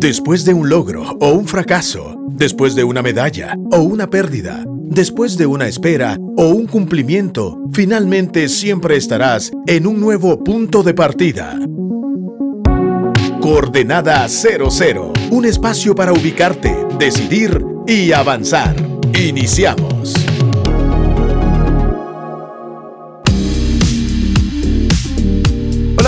Después de un logro o un fracaso, después de una medalla o una pérdida, después de una espera o un cumplimiento, finalmente siempre estarás en un nuevo punto de partida. Coordenada 00, un espacio para ubicarte, decidir y avanzar. Iniciamos.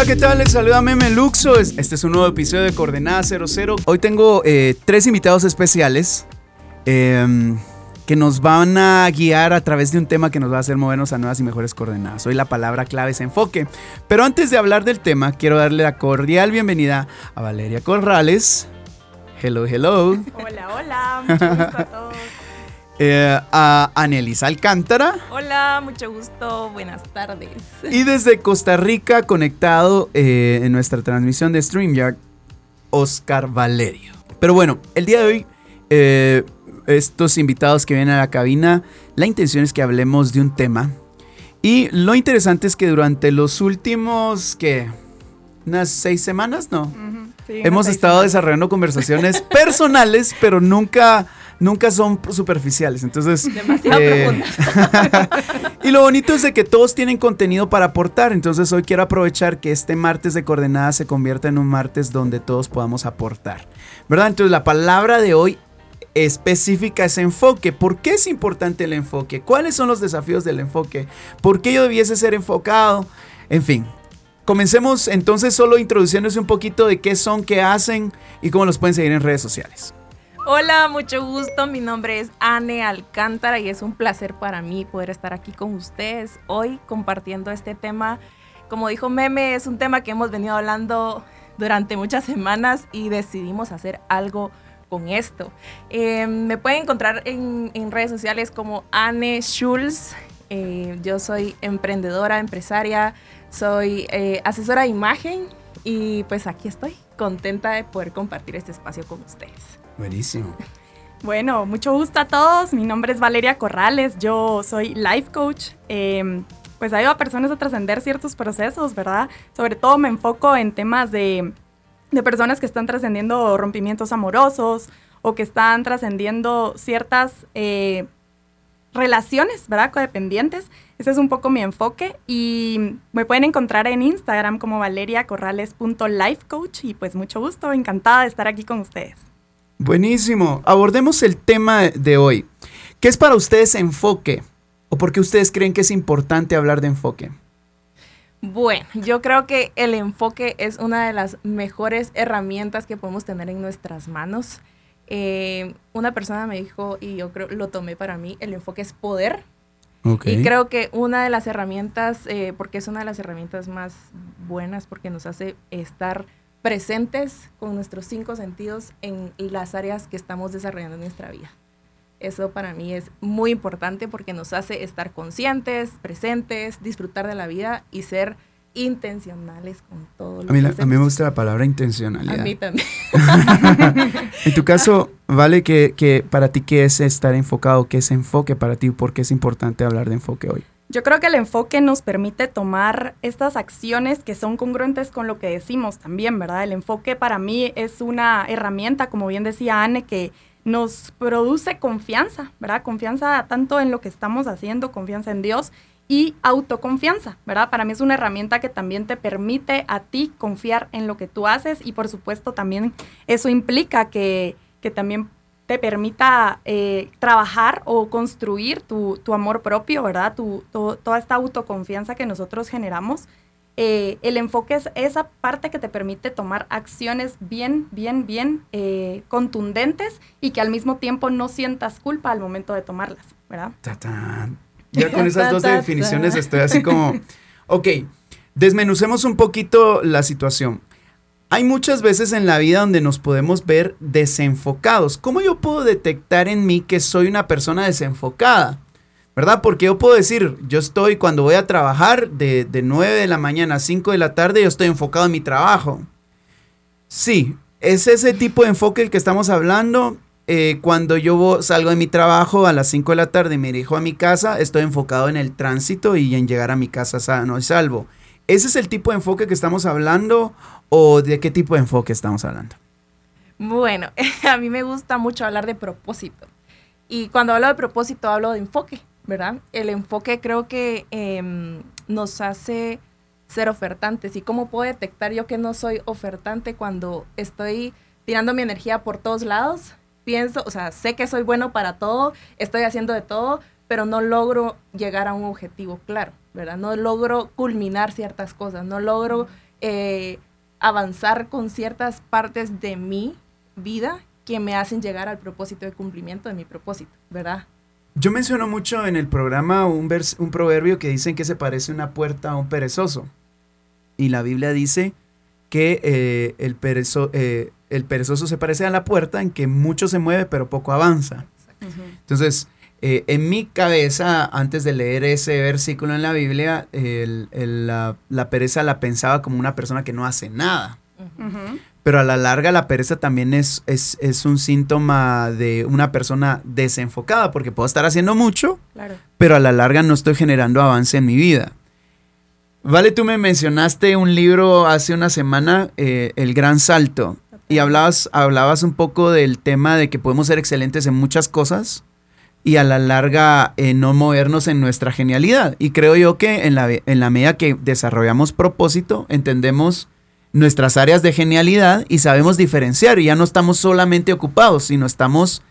Hola, ¿qué tal? Les saluda Meme Luxo. Este es un nuevo episodio de Coordenada 00. Hoy tengo eh, tres invitados especiales em, que nos van a guiar a través de un tema que nos va a hacer movernos a nuevas y mejores coordenadas. Hoy la palabra clave es enfoque. Pero antes de hablar del tema, quiero darle la cordial bienvenida a Valeria Corrales. Hello, hello. Hola, hola. Mucho gusto a todos. Eh, a Anelis Alcántara. Hola, mucho gusto, buenas tardes. Y desde Costa Rica, conectado eh, en nuestra transmisión de StreamYard, Oscar Valerio. Pero bueno, el día de hoy, eh, estos invitados que vienen a la cabina, la intención es que hablemos de un tema. Y lo interesante es que durante los últimos, ¿qué? Unas seis semanas, ¿no? Hemos estado desarrollando conversaciones personales, pero nunca nunca son superficiales. Entonces. Demasiado eh, y lo bonito es de que todos tienen contenido para aportar. Entonces hoy quiero aprovechar que este martes de coordenadas se convierta en un martes donde todos podamos aportar. ¿Verdad? Entonces la palabra de hoy específica es enfoque. ¿Por qué es importante el enfoque? ¿Cuáles son los desafíos del enfoque? ¿Por qué yo debiese ser enfocado? En fin. Comencemos entonces solo introduciéndose un poquito de qué son, qué hacen y cómo los pueden seguir en redes sociales. Hola, mucho gusto. Mi nombre es Anne Alcántara y es un placer para mí poder estar aquí con ustedes hoy compartiendo este tema. Como dijo Meme, es un tema que hemos venido hablando durante muchas semanas y decidimos hacer algo con esto. Eh, me pueden encontrar en, redes sociales como Anne Schulz. Eh, yo soy emprendedora, empresaria, soy eh, asesora de imagen y pues aquí estoy, contenta de poder compartir este espacio con ustedes. Buenísimo. Bueno, mucho gusto a todos. Mi nombre es Valeria Corrales. Yo soy life coach. Em, pues ayudo a personas a trascender ciertos procesos, ¿verdad? Sobre todo me enfoco en temas de, personas que están trascendiendo rompimientos amorosos o que están trascendiendo ciertas eh, relaciones, ¿verdad? Codependientes. Ese es un poco mi enfoque y me pueden encontrar en Instagram como valeriacorrales.lifecoach y pues mucho gusto, encantada de estar aquí con ustedes. Buenísimo. Abordemos el tema de hoy. ¿Qué es para ustedes enfoque? ¿O por qué ustedes creen que es importante hablar de enfoque? Bueno, yo creo que el enfoque es una de las mejores herramientas que podemos tener en nuestras manos. Eh, una persona me dijo, y yo creo lo tomé para mí, el enfoque es poder. Y creo que una de las herramientas, eh, porque es una de las herramientas más buenas, porque nos hace estar presentes con nuestros cinco sentidos en las áreas que estamos desarrollando en nuestra vida. Eso para mí es muy importante porque nos hace estar conscientes, presentes, disfrutar de la vida y ser intencionales con todo lo a mí, a mí me gusta la palabra intencionalidad. A mí también. en tu caso, Vale, que, que para ti, ¿qué es estar enfocado? ¿Qué es enfoque para ti? ¿Por qué es importante hablar de enfoque hoy? Yo creo que el enfoque nos permite tomar estas acciones que son congruentes con lo que decimos también, ¿verdad? El enfoque para mí es una herramienta, como bien decía Anne, que nos produce confianza, ¿verdad? Confianza tanto en lo que estamos haciendo, confianza en Dios y autoconfianza, ¿verdad? Para mí es una herramienta que también te permite a ti confiar en lo que tú haces y por supuesto también eso implica que, que también te permita eh, trabajar o construir tu, amor propio, ¿verdad? Tu, toda esta autoconfianza que nosotros generamos. Eh, el enfoque es esa parte que te permite tomar acciones bien, bien, bien eh, contundentes y que al mismo tiempo no sientas culpa al momento de tomarlas, ¿verdad? Ya con esas dos definiciones estoy así como, ok, desmenucemos un poquito la situación. Hay muchas veces en la vida donde nos podemos ver desenfocados. ¿Cómo yo puedo detectar en mí que soy una persona desenfocada? ¿Verdad? Porque yo puedo decir, yo estoy cuando voy a trabajar de, 9 de la mañana a 5 de la tarde, yo estoy enfocado en mi trabajo. Sí, es ese tipo de enfoque el que estamos hablando. Eh, cuando yo salgo de mi trabajo a las 5 de la tarde y me dirijo a mi casa, estoy enfocado en el tránsito y en llegar a mi casa sano y salvo. ¿Ese es el tipo de enfoque que estamos hablando o de qué tipo de enfoque estamos hablando? Bueno, a mí me gusta mucho hablar de propósito. Y cuando hablo de propósito hablo de enfoque, ¿verdad? El enfoque creo que em, nos hace ser ofertantes. ¿Y cómo puedo detectar yo que no soy ofertante cuando estoy tirando mi energía por todos lados? Pienso, o sea, sé que soy bueno para todo, estoy haciendo de todo, pero no logro llegar a un objetivo claro, ¿verdad? No logro culminar ciertas cosas, no logro eh, avanzar con ciertas partes de mi vida que me hacen llegar al propósito de cumplimiento de mi propósito, ¿verdad? Yo menciono mucho en el programa un, un proverbio que dicen que se parece una puerta a un perezoso. Y la Biblia dice que eh, el, perezo, eh, el perezoso se parece a la puerta en que mucho se mueve pero poco avanza. Entonces, eh, en mi cabeza, antes de leer ese versículo en la Biblia, la, pereza la pensaba como una persona que no hace nada. Pero a la larga la pereza también es, es, es, un síntoma de una persona desenfocada, porque puedo estar haciendo mucho, pero a la larga no estoy generando avance en mi vida. Vale, tú me mencionaste un libro hace una semana, eh, El Gran Salto, y hablabas, hablabas un poco del tema de que podemos ser excelentes en muchas cosas, y a la larga eh, no movernos en nuestra genialidad. Y creo yo que en la, en la medida que desarrollamos propósito, entendemos nuestras áreas de genialidad y sabemos diferenciar. Y ya no estamos solamente ocupados, sino estamos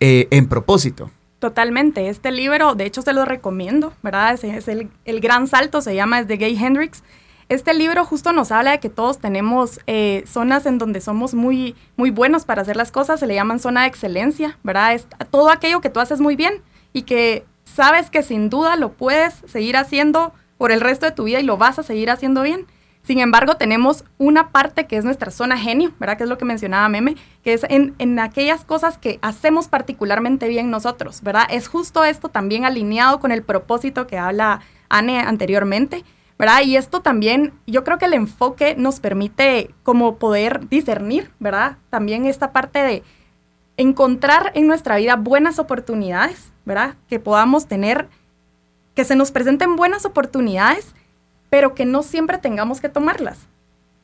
eh, en propósito. Totalmente. Este libro, de hecho, se lo recomiendo, ¿verdad? Es, es el, el, Gran Salto, se llama, es de Gay Hendrix. Este libro justo nos habla de que todos tenemos eh, zonas en donde somos muy, muy buenos para hacer las cosas, se le llaman zona de excelencia, ¿verdad? Es todo aquello que tú haces muy bien y que sabes que sin duda lo puedes seguir haciendo por el resto de tu vida y lo vas a seguir haciendo bien. Sin embargo, tenemos una parte que es nuestra zona genio, ¿verdad? Que es lo que mencionaba Meme, que es en, en, aquellas cosas que hacemos particularmente bien nosotros, ¿verdad? Es justo esto también alineado con el propósito que habla Anne anteriormente. ¿Verdad? Y esto también, yo creo que el enfoque nos permite como poder discernir, ¿verdad? También esta parte de encontrar en nuestra vida buenas oportunidades, ¿verdad? Que podamos tener, que se nos presenten buenas oportunidades, pero que no siempre tengamos que tomarlas,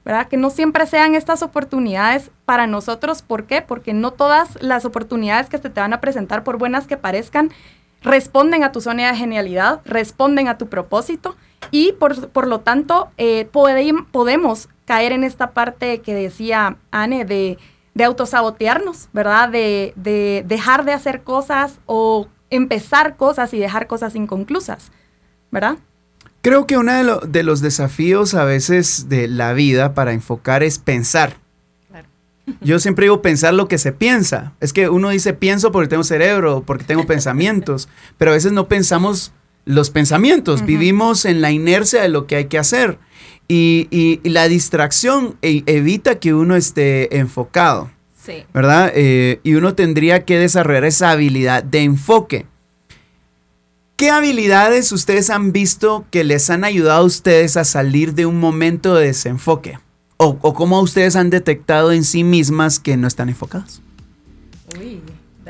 ¿verdad? Que no siempre sean estas oportunidades para nosotros. ¿Por qué? Porque no todas las oportunidades que se te van a presentar, por buenas que parezcan, responden a tu zona de genialidad, responden a tu propósito y por, lo tanto eh, podemos caer en esta parte que decía Anne de, de autosabotearnos, ¿verdad? De, de, dejar de hacer cosas o empezar cosas y dejar cosas inconclusas, ¿verdad? Creo que uno de, los desafíos a veces de la vida para enfocar es pensar. Yo siempre digo pensar lo que se piensa. Es que uno dice pienso porque tengo cerebro, porque tengo pensamientos, pero a veces no pensamos los pensamientos, vivimos en la inercia de lo que hay que hacer. Y, la distracción e, evita que uno esté enfocado. Sí. ¿Verdad? Eh, y uno tendría que desarrollar esa habilidad de enfoque. ¿Qué habilidades ustedes han visto que les han ayudado a ustedes a salir de un momento de desenfoque? ¿O, o cómo ustedes han detectado en sí mismas que no están enfocados? Uy.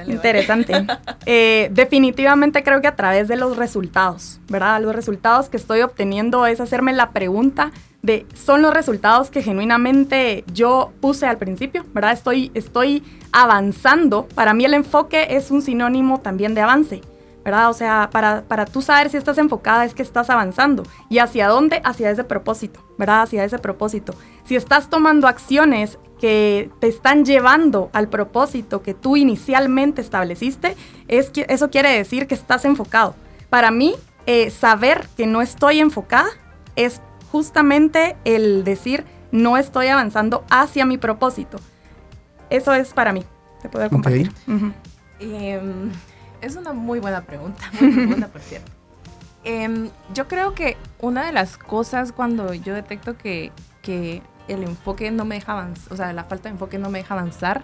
Interesante. Eh, definitivamente creo que a través de los resultados, ¿verdad? Los resultados que estoy obteniendo es hacerme la pregunta de, ¿son los resultados que genuinamente yo puse al principio, ¿verdad? Estoy, estoy avanzando. Para mí el enfoque es un sinónimo también de avance. ¿Verdad? O sea, para, para tú saber si estás enfocada es que estás avanzando. ¿Y hacia dónde? Hacia ese propósito, ¿verdad? Hacia ese propósito. Si estás tomando acciones que te están llevando al propósito que tú inicialmente estableciste, es que eso quiere decir que estás enfocado. Para mí, eh, saber que no estoy enfocada es justamente el decir no estoy avanzando hacia mi propósito. Eso es para mí. Compartir. Es una muy buena pregunta, muy buena por cierto. Em, yo creo que una de las cosas cuando yo detecto que, que el enfoque no me deja avanzar, o sea, la falta de enfoque no me deja avanzar,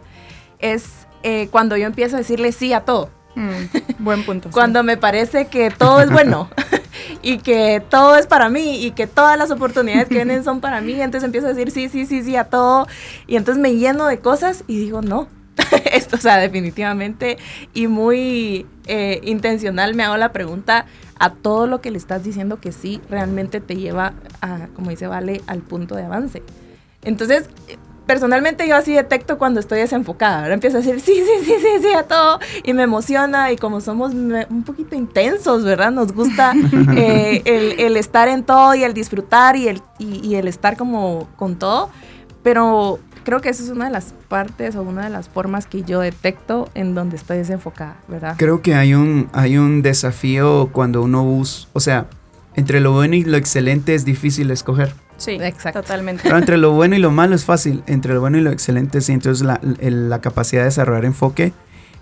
es eh, cuando yo empiezo a decirle sí a todo. Mm, buen punto. cuando me parece que todo es bueno y que todo es para mí y que todas las oportunidades que vienen son para mí, entonces empiezo a decir sí, sí, sí, sí a todo y entonces me lleno de cosas y digo no. Esto, o sea, definitivamente y muy eh, intencional me hago la pregunta a todo lo que le estás diciendo que sí realmente te lleva a, como dice Vale, al punto de avance. Entonces, personalmente yo así detecto cuando estoy desenfocada, ahora empiezo a decir sí, sí, sí, sí, sí a todo y me emociona y como somos un poquito intensos, ¿verdad? Nos gusta eh, el, estar en todo y el disfrutar y el, y el estar como con todo, pero creo que esa es una de las partes o una de las formas que yo detecto en donde estoy desenfocada, ¿verdad? Creo que hay un, hay un desafío cuando uno usa, o sea, entre lo bueno y lo excelente es difícil escoger. Sí, exacto. Totalmente. Pero entre lo bueno y lo malo es fácil. Entre lo bueno y lo excelente, sí. Entonces la, la capacidad de desarrollar enfoque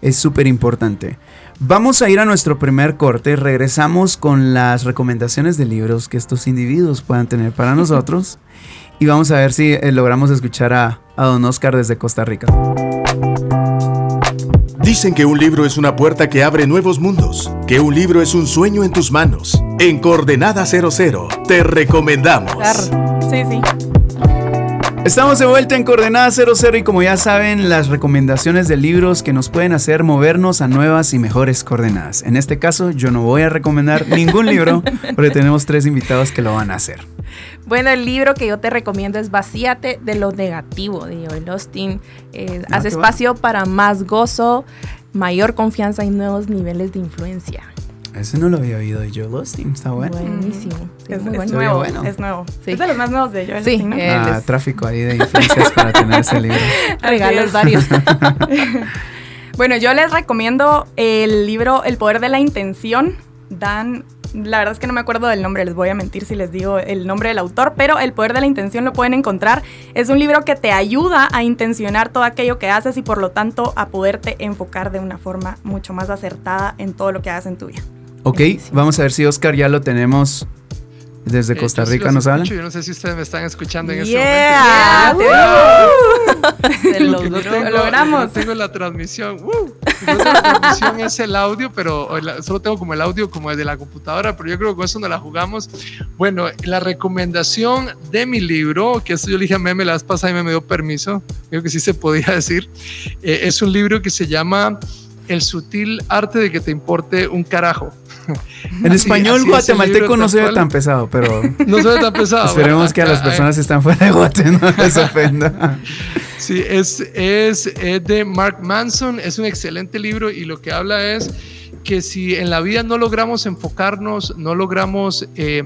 es súper importante. Vamos a ir a nuestro primer corte. Regresamos con las recomendaciones de libros que estos individuos puedan tener para nosotros. y vamos a ver si eh, logramos escuchar a, a don Oscar desde Costa Rica. Dicen que un libro es una puerta que abre nuevos mundos, que un libro es un sueño en tus manos. En Coordenada 00 te recomendamos. Sí, sí. Estamos de vuelta en Coordenada 00 y como ya saben, las recomendaciones de libros que nos pueden hacer movernos a nuevas y mejores coordenadas. En este caso, yo no voy a recomendar ningún libro porque tenemos tres invitados que lo van a hacer. Bueno, el libro que yo te recomiendo es Vacíate de lo negativo de Joel Austin. Eh, ah, hace espacio para más gozo, mayor confianza y nuevos niveles de influencia. Ese no lo había oído de Joel Osteen, está bueno. Buenísimo. es, muy nuevo, es nuevo. Es de los más nuevos de Joel sí, Ah, tráfico ahí de influencias para tener ese libro. Regalos varios. bueno, yo les recomiendo el libro El poder de la intención. Dan la verdad es que no me acuerdo del nombre, les voy a mentir si les digo el nombre del autor, pero El poder de la intención lo pueden encontrar. Es un libro que te ayuda a intencionar todo aquello que haces y por lo tanto a poderte enfocar de una forma mucho más acertada en todo lo que hagas en tu vida. Ok, vamos a ver si Oscar ya lo tenemos desde Costa Rica nos hablan. Yo no sé si ustedes me están escuchando en este momento. lo, logramos. No tengo la transmisión. Uh, la transmisión es el audio, pero solo tengo como el audio como el de la computadora, pero yo creo que con eso no la jugamos. Bueno, la recomendación de mi libro, que esto yo le dije a Meme la vez pasada y me dio permiso, creo que sí se podía decir, eh, es un libro que se llama El sutil arte de que te importe un carajo. En español guatemalteco no se ve tan pesado, pero... No se ve tan pesado. Esperemos que a las personas que están fuera de Guate no les ofenda. Sí, es, es, es, de Mark Manson, es un excelente libro y lo que habla es que si en la vida no logramos enfocarnos, no logramos... Eh,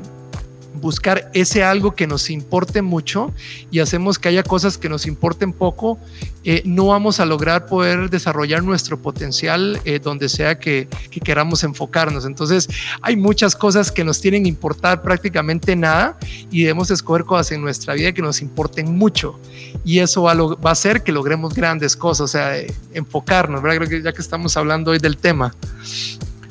buscar ese algo que nos importe mucho y hacemos que haya cosas que nos importen poco, eh, no vamos a lograr poder desarrollar nuestro potencial eh, donde sea que, queramos enfocarnos. Entonces, hay muchas cosas que nos tienen que importar prácticamente nada y debemos escoger cosas en nuestra vida que nos importen mucho. Y eso va a, va a hacer que logremos grandes cosas, o sea, enfocarnos, ¿verdad? Creo que ya que estamos hablando hoy del tema.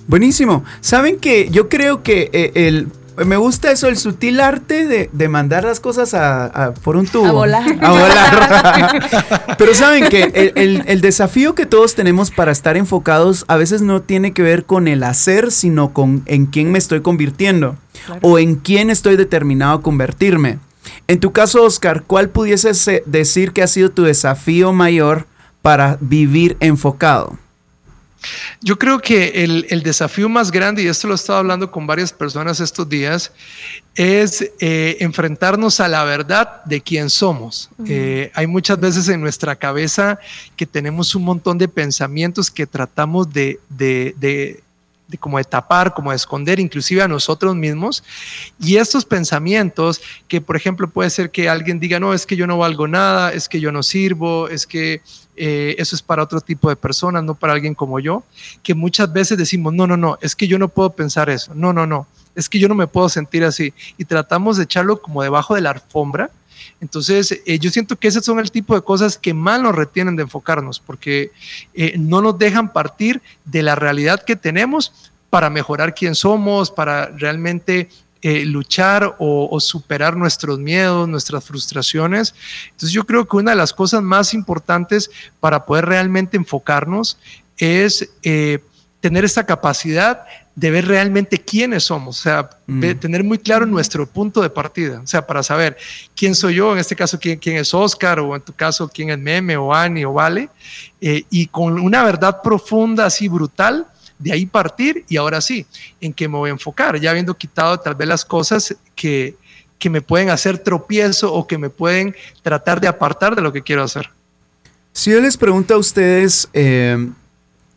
Buenísimo. Saben que yo creo que eh, el me gusta eso, el sutil arte de, mandar las cosas a, por un tubo. A volar. A volar. Pero saben que el, desafío que todos tenemos para estar enfocados a veces no tiene que ver con el hacer, sino con en quién me estoy convirtiendo o en quién estoy determinado a convertirme. En tu caso, Oscar, ¿cuál pudiese decir que ha sido tu desafío mayor para vivir enfocado? Yo creo que el, desafío más grande, y esto lo he estado hablando con varias personas estos días, es eh, enfrentarnos a la verdad de quién somos. Eh, hay muchas veces en nuestra cabeza que tenemos un montón de pensamientos que tratamos de, de como de tapar, como de esconder, inclusive a nosotros mismos. Y estos pensamientos, que por ejemplo puede ser que alguien diga, no, es que yo no valgo nada, es que yo no sirvo, es que eh, eso es para otro tipo de personas, no para alguien como yo, que muchas veces decimos, no, no, no, es que yo no puedo pensar eso, no, no, no, es que yo no me puedo sentir así. Y tratamos de echarlo como debajo de la alfombra entonces, eh, yo siento que esos son el tipo de cosas que más nos retienen de enfocarnos, porque eh, no nos dejan partir de la realidad que tenemos para mejorar quién somos, para realmente eh, luchar o, superar nuestros miedos, nuestras frustraciones. Entonces yo creo que una de las cosas más importantes para poder realmente enfocarnos es tener esta capacidad de ver realmente quiénes somos, o sea, mm. tener muy claro nuestro punto de partida, o sea, para saber quién soy yo, en este caso quién, quién es Oscar, o en tu caso quién es Meme, o Ani, o Vale, eh, y con una verdad profunda, así brutal, de ahí partir y ahora sí, en qué me voy a enfocar, ya habiendo quitado tal vez las cosas que, que me pueden hacer tropiezo o que me pueden tratar de apartar de lo que quiero hacer. Si yo les pregunto a ustedes, eh,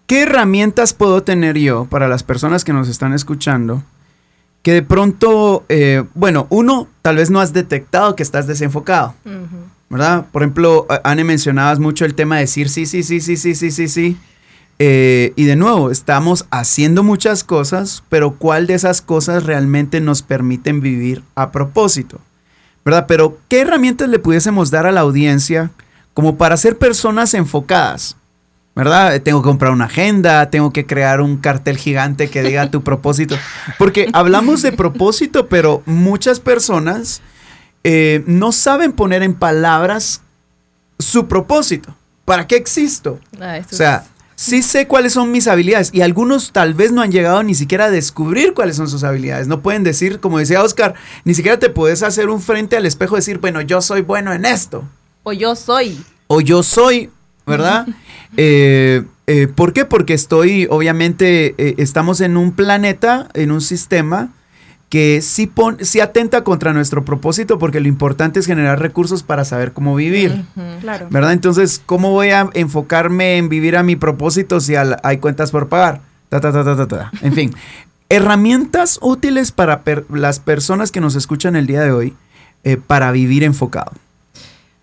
¿qué herramientas puedo tener yo para las personas que nos están escuchando? Que de pronto, eh, bueno, uno, tal vez no has detectado que estás desenfocado, ¿verdad? Por ejemplo, Anne mencionabas mucho el tema de decir sí, sí, sí, sí, sí, sí, sí, sí. Eh, y de nuevo, estamos haciendo muchas cosas, pero ¿cuál de esas cosas realmente nos permiten vivir a propósito? ¿Verdad? Pero ¿qué herramientas le pudiésemos dar a la audiencia como para ser personas enfocadas? ¿Verdad? Tengo que comprar una agenda, tengo que crear un cartel gigante que diga tu propósito. Porque hablamos de propósito, pero muchas personas eh, no saben poner en palabras su propósito. ¿Para qué existo? Ah, o sea, sí sé cuáles son mis habilidades y algunos tal vez no han llegado ni siquiera a descubrir cuáles son sus habilidades. No pueden decir, como decía Oscar, ni siquiera te puedes hacer un frente al espejo y decir, bueno, yo soy bueno en esto. O yo soy. O yo soy, ¿verdad? Eh, eh, ¿Por qué? Porque estoy, obviamente, eh, estamos en un planeta, en un sistema que sí, atenta contra nuestro propósito porque lo importante es generar recursos para saber cómo vivir. claro. ¿Verdad? Entonces, ¿cómo voy a enfocarme en vivir a mi propósito si hay cuentas por pagar? Ta, ta, ta, ta, En fin, herramientas útiles para las personas que nos escuchan el día de hoy eh, para vivir enfocado.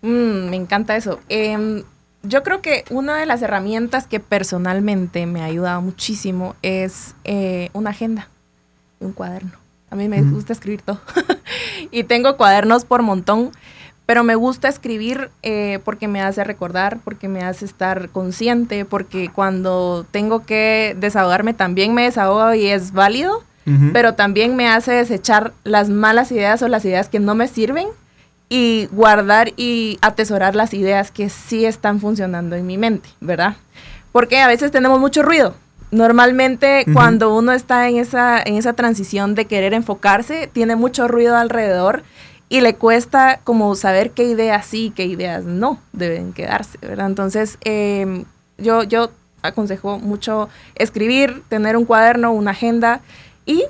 Mm, me encanta eso. Em, yo creo que una de las herramientas que personalmente me ha ayudado muchísimo es eh, una agenda, un cuaderno. A mí me gusta escribir todo. y tengo cuadernos por montón, pero me gusta escribir eh, porque me hace recordar, porque me hace estar consciente, porque cuando tengo que desahogarme también me desahogo y es válido, pero también me hace desechar las malas ideas o las ideas que no me sirven y guardar y atesorar las ideas que sí están funcionando en mi mente, ¿verdad? Porque a veces tenemos mucho ruido Normalmente cuando uno está en esa, en esa transición de querer enfocarse, tiene mucho ruido alrededor y le cuesta como saber qué ideas sí, qué ideas no deben quedarse, ¿verdad? Entonces, em, yo, yo aconsejo mucho escribir, tener un cuaderno, una agenda y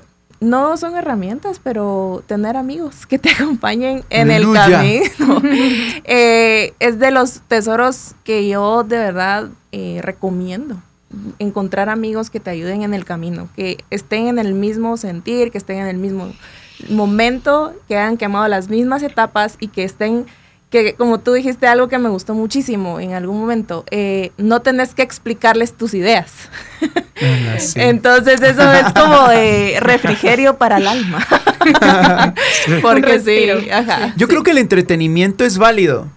no son herramientas, pero tener amigos que te acompañen en el camino eh, es de los tesoros que yo de verdad eh, recomiendo encontrar amigos que te ayuden en el camino, que estén en el mismo sentir, que estén en el mismo momento, que hayan quemado las mismas etapas y que estén, que como tú dijiste algo que me gustó muchísimo en algún momento, eh, no tenés que explicarles tus ideas. Entonces eso es como de refrigerio para el alma. Porque sí, Yo creo que el entretenimiento es válido.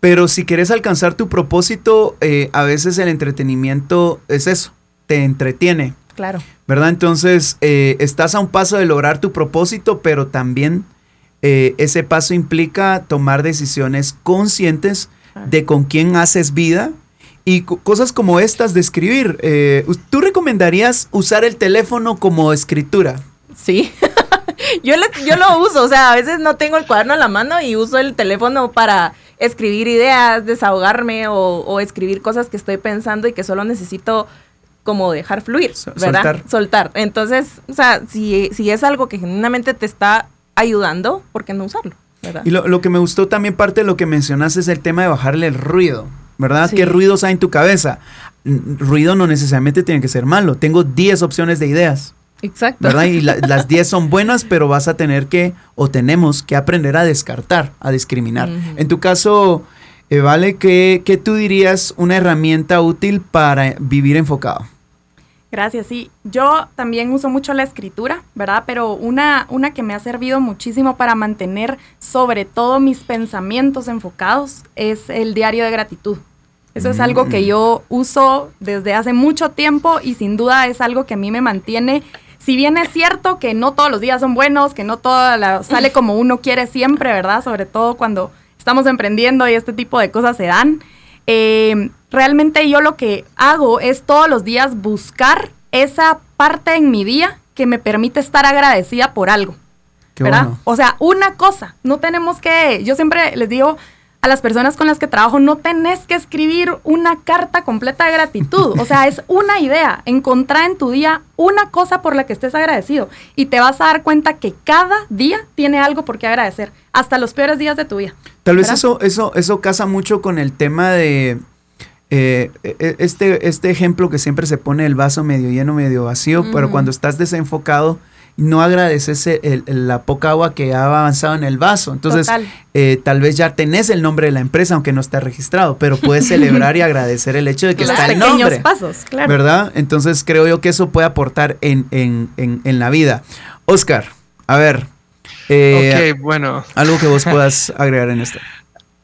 Pero si quieres alcanzar tu propósito, eh, a veces el entretenimiento es eso, te entretiene. Claro. ¿Verdad? Entonces, eh, estás a un paso de lograr tu propósito, pero también eh, ese paso implica tomar decisiones conscientes de con quién haces vida y cosas como estas de escribir. ¿Tú recomendarías usar el teléfono como escritura? Sí. yo, yo lo uso, o sea, a veces no tengo el cuaderno en la mano y uso el teléfono para escribir ideas, desahogarme o, escribir cosas que estoy pensando y que solo necesito como dejar fluir, ¿verdad? Soltar. Soltar. Entonces, o sea, si, si es algo que genuinamente te está ayudando, ¿por qué no usarlo? ¿verdad? Y lo, que me gustó también parte de lo que mencionas es el tema de bajarle el ruido, ¿verdad? ¿Qué ruidos hay en tu cabeza? Ruido no necesariamente tiene que ser malo. Tengo 10 opciones de ideas. Exacto. ¿Verdad? Y las 10 son buenas, pero vas a tener que, o tenemos que aprender a descartar, a discriminar. En tu caso, eh, Vale, ¿qué, ¿qué, tú dirías una herramienta útil para vivir enfocado? Gracias, sí. Yo también uso mucho la escritura, ¿verdad? Pero una, una que me ha servido muchísimo para mantener sobre todo mis pensamientos enfocados es el diario de gratitud. Eso es algo que mm. yo uso desde hace mucho tiempo y sin duda es algo que a mí me mantiene si bien es cierto que no todos los días son buenos, que no todo sale como uno quiere siempre, ¿verdad? Sobre todo cuando estamos emprendiendo y este tipo de cosas se dan. Eh, realmente yo lo que hago es todos los días buscar esa parte en mi día que me permite estar agradecida por algo. ¿verdad? O sea, una cosa. No tenemos que, yo siempre les digo a las personas con las que trabajo, no tenés que escribir una carta completa de gratitud. O sea, es una idea. Encontrar en tu día una cosa por la que estés agradecido. Y te vas a dar cuenta que cada día tiene algo por qué agradecer. Hasta los peores días de tu vida. Tal vez eso, eso, eso casa mucho con el tema de eh, e, este, este ejemplo que siempre se pone el vaso medio lleno, medio vacío, pero cuando estás desenfocado, no agradeces la poca agua que ha avanzado en el vaso. Entonces, eh, tal vez ya tenés el nombre de la empresa, aunque no esté registrado, pero puedes celebrar y agradecer el hecho de que está el nombre. pasos, claro. ¿Verdad? Entonces, creo yo que eso puede aportar en, en, en, la vida. Oscar, a ver. Eh, ok, bueno. Algo que vos puedas agregar en esto.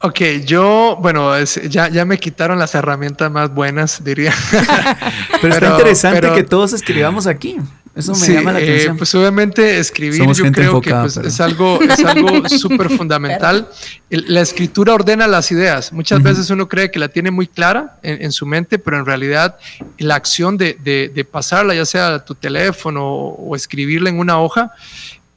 Ok, yo, bueno, ya, ya me quitaron las herramientas más buenas, diría. pero, está interesante que todos escribamos aquí. Eso me llama la eh, atención. pues obviamente escribir yo creo que pues, es algo es algo súper fundamental. la escritura ordena las ideas. Muchas veces uno cree que la tiene muy clara en, su mente, pero en realidad la acción de, de, pasarla, ya sea a tu teléfono o escribirla en una hoja,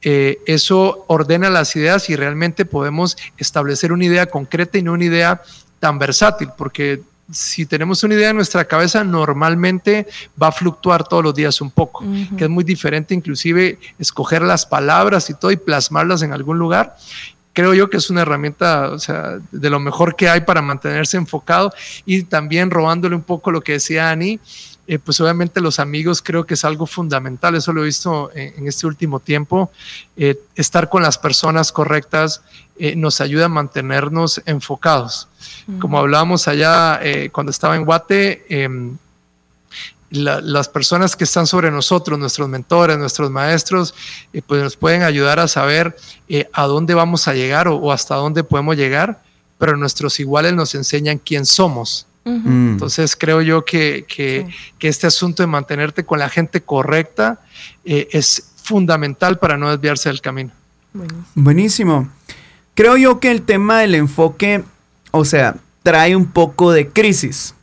eh, eso ordena las ideas y realmente podemos establecer una idea concreta y no una idea tan versátil, porque si tenemos una idea en nuestra cabeza, normalmente va a fluctuar todos los días un poco, que es muy diferente inclusive escoger las palabras y todo y plasmarlas en algún lugar. Creo yo que es una herramienta, o sea, de lo mejor que hay para mantenerse enfocado y también robándole un poco lo que decía Ani, eh, pues obviamente los amigos creo que es algo fundamental, eso lo he visto en, este último tiempo, eh, estar con las personas correctas eh, nos ayuda a mantenernos enfocados. Como hablábamos allá cuando estaba en Guate, em, las personas que están sobre nosotros, nuestros mentores, nuestros maestros, pues nos pueden ayudar a saber a dónde vamos a llegar o, hasta dónde podemos llegar, pero nuestros iguales nos enseñan quién somos. Mm. Entonces creo yo que, este asunto de mantenerte con la gente correcta eh, es fundamental para no desviarse del camino. Buenísimo. Creo yo que el tema del enfoque, o sea, trae un poco de crisis.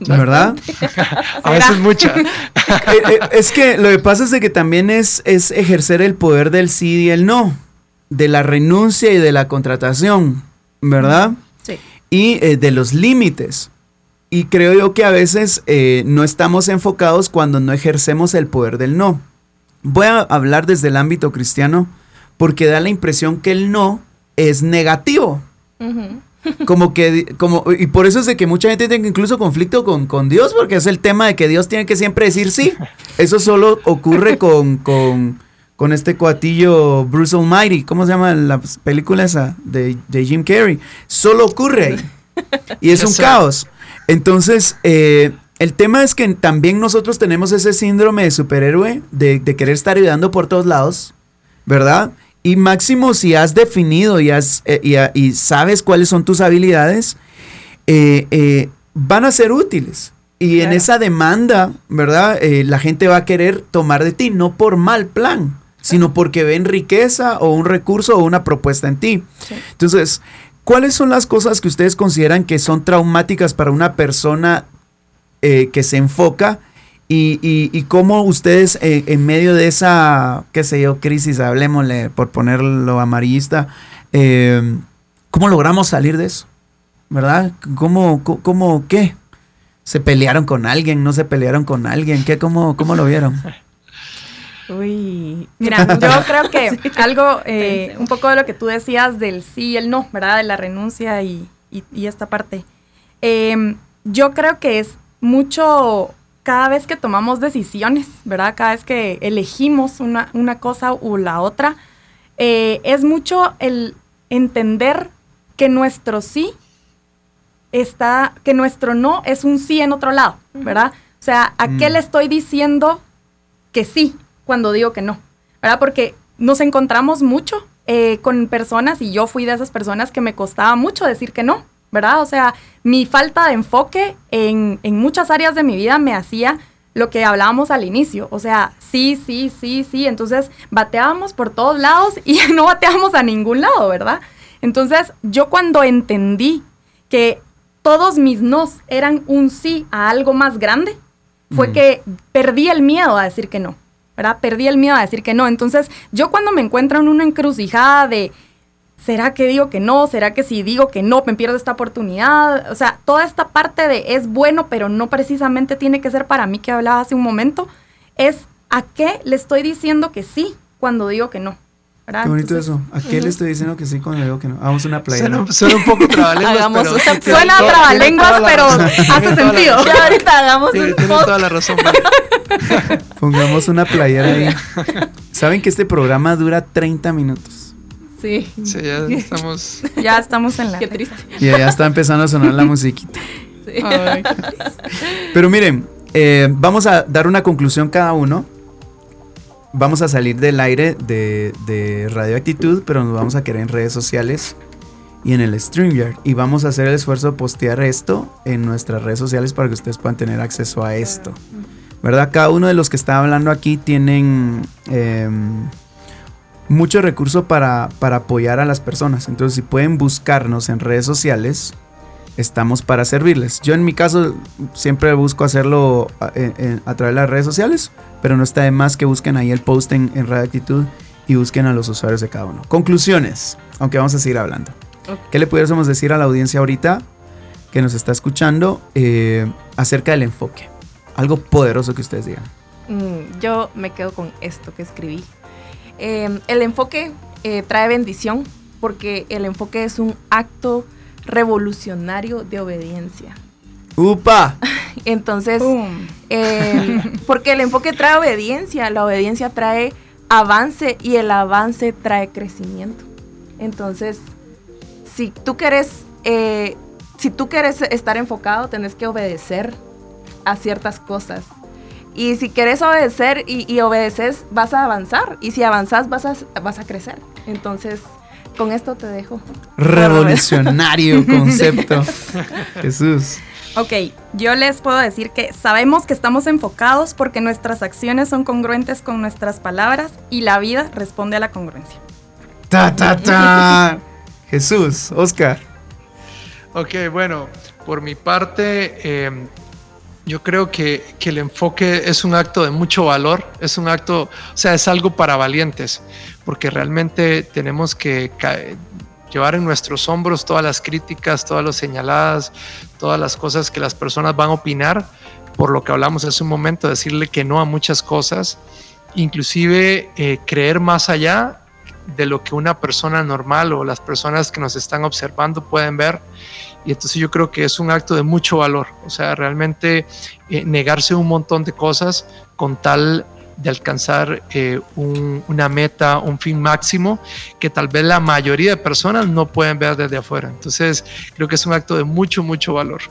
¿Verdad? A veces mucha. Eh, eh, es que lo que pasa es de que también es, es ejercer el poder del sí y el no, de la renuncia y de la contratación, ¿verdad? Sí. Y de los límites. Y creo yo que a veces eh, no estamos enfocados cuando no ejercemos el poder del no. Voy a hablar desde el ámbito cristiano porque da la impresión que el no es negativo. Como que, como, y por eso es de que mucha gente tiene incluso conflicto con, con, Dios, porque es el tema de que Dios tiene que siempre decir sí. Eso solo ocurre con, con, con este cuatillo Bruce Almighty. ¿Cómo se llama la película esa de, de Jim Carrey? Solo ocurre ahí. Y es un caos. Entonces, eh, el tema es que también nosotros tenemos ese síndrome de superhéroe, de, querer estar ayudando por todos lados, ¿verdad? Y máximo, si has definido y, has, eh, y, sabes cuáles son tus habilidades, eh, van a ser útiles. Y en esa demanda, ¿verdad? la gente va a querer tomar de ti, no por mal plan, sino porque ven riqueza o un recurso o una propuesta en ti. Entonces, ¿Cuáles son las cosas que ustedes consideran que son traumáticas para una persona eh, que se enfoca? Y, cómo ustedes eh, en medio de esa, qué sé yo, crisis, hablemosle por ponerlo amarillista, eh, ¿cómo logramos salir de eso? ¿Verdad? ¿Cómo, cómo, qué? ¿Se pelearon con alguien? ¿No se pelearon con alguien? ¿Qué, cómo, cómo lo vieron? Uy, mira, yo creo que algo, eh, un poco de lo que tú decías del sí y el no, ¿verdad? De la renuncia y, esta parte. Em, yo creo que es mucho cada vez que tomamos decisiones, ¿verdad? Cada vez que elegimos una, cosa u la otra, eh, es mucho el entender que nuestro sí está, que nuestro no es un sí en otro lado, ¿verdad? O sea, ¿a qué mm. le estoy diciendo que sí? Cuando digo que no, ¿verdad? Porque nos encontramos mucho eh, con personas y yo fui de esas personas que me costaba mucho decir que no, ¿verdad? O sea, mi falta de enfoque en, en muchas áreas de mi vida me hacía lo que hablábamos al inicio, o sea, sí, sí, sí, sí, entonces bateábamos por todos lados y no bateábamos a ningún lado, ¿verdad? Entonces, yo cuando entendí que todos mis nos eran un sí a algo más grande, fue mm. que perdí el miedo a decir que no. ¿Verdad? Perdí el miedo a decir que no. Entonces, yo cuando me encuentro en una encrucijada de ¿será que digo que no? ¿Será que si digo que no me pierdo esta oportunidad? O sea, toda esta parte de es bueno, pero no precisamente tiene que ser para mí que hablaba hace un momento, es a qué le estoy diciendo que sí cuando digo que no. Qué bonito eso. ¿A qué le estoy diciendo que sí cuando digo que no? Hagamos una playa. Suena, un poco trabalenguas, pero... suena trabalenguas, pero hace sentido. Ya ahorita hagamos un Tiene toda la razón. Pongamos una playera ahí. ¿Saben que este programa dura 30 minutos? Sí. Sí, ya estamos... Ya estamos en la... Qué triste. Y ya está empezando a sonar la musiquita. Sí. Pero miren, eh, vamos a dar una conclusión cada uno vamos a salir del aire de, de Radioactitud, pero nos vamos a quedar en redes sociales y en el StreamYard. Y vamos a hacer el esfuerzo de postear esto en nuestras redes sociales para que ustedes puedan tener acceso a esto. ¿Verdad? Cada uno de los que está hablando aquí tienen em, mucho recurso para, para apoyar a las personas. Entonces, si pueden buscarnos en redes sociales, estamos para servirles. Yo en mi caso siempre busco hacerlo a, través de las redes sociales, pero no está de más que busquen ahí el post en, en Actitud y busquen a los usuarios de cada uno. Conclusiones, aunque vamos a seguir hablando. ¿Qué le pudiésemos decir a la audiencia ahorita que nos está escuchando eh, acerca del enfoque? Algo poderoso que ustedes digan. Mm, yo me quedo con esto que escribí. Eh, el enfoque eh, trae bendición porque el enfoque es un acto revolucionario de obediencia. ¡Upa! Entonces, eh, porque el enfoque trae obediencia, la obediencia trae avance y el avance trae crecimiento. Entonces, si tú quieres, eh, si tú quieres estar enfocado, tenés que obedecer a ciertas cosas. Y si quieres obedecer y, obedeces, vas a avanzar. Y si avanzas, vas a, vas a crecer. Entonces, con esto te dejo. Revolucionario concepto. Jesús. Ok, yo les puedo decir que sabemos que estamos enfocados porque nuestras acciones son congruentes con nuestras palabras y la vida responde a la congruencia. Ta, ta, ta. Jesús, Oscar. Ok, bueno, por mi parte, em, yo creo que, que, el enfoque es un acto de mucho valor, es un acto, o sea, es algo para valientes, porque realmente tenemos que llevar en nuestros hombros todas las críticas, todas las señaladas, todas las cosas que las personas van a opinar, por lo que hablamos hace un momento, decirle que no a muchas cosas, inclusive eh, creer más allá de lo que una persona normal o las personas que nos están observando pueden ver. Y entonces yo creo que es un acto de mucho valor, o sea, realmente eh, negarse un montón de cosas con tal de alcanzar eh, una meta, un fin máximo que tal vez la mayoría de personas no pueden ver desde afuera. Entonces, creo que es un acto de mucho, mucho valor.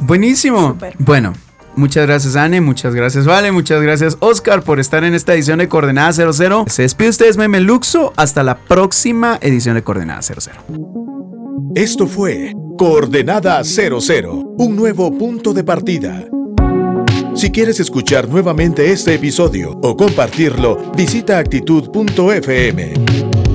Buenísimo. Bueno, Muchas gracias, Anne. Muchas gracias, Vale. Muchas gracias, Oscar, por estar en esta edición de Coordenada 00. Se despide ustedes, Meme Luxo. Hasta la próxima edición de Coordenada 00. Esto fue Coordenada 00, un nuevo punto de partida. Si quieres escuchar nuevamente este episodio o compartirlo, visita actitud.fm.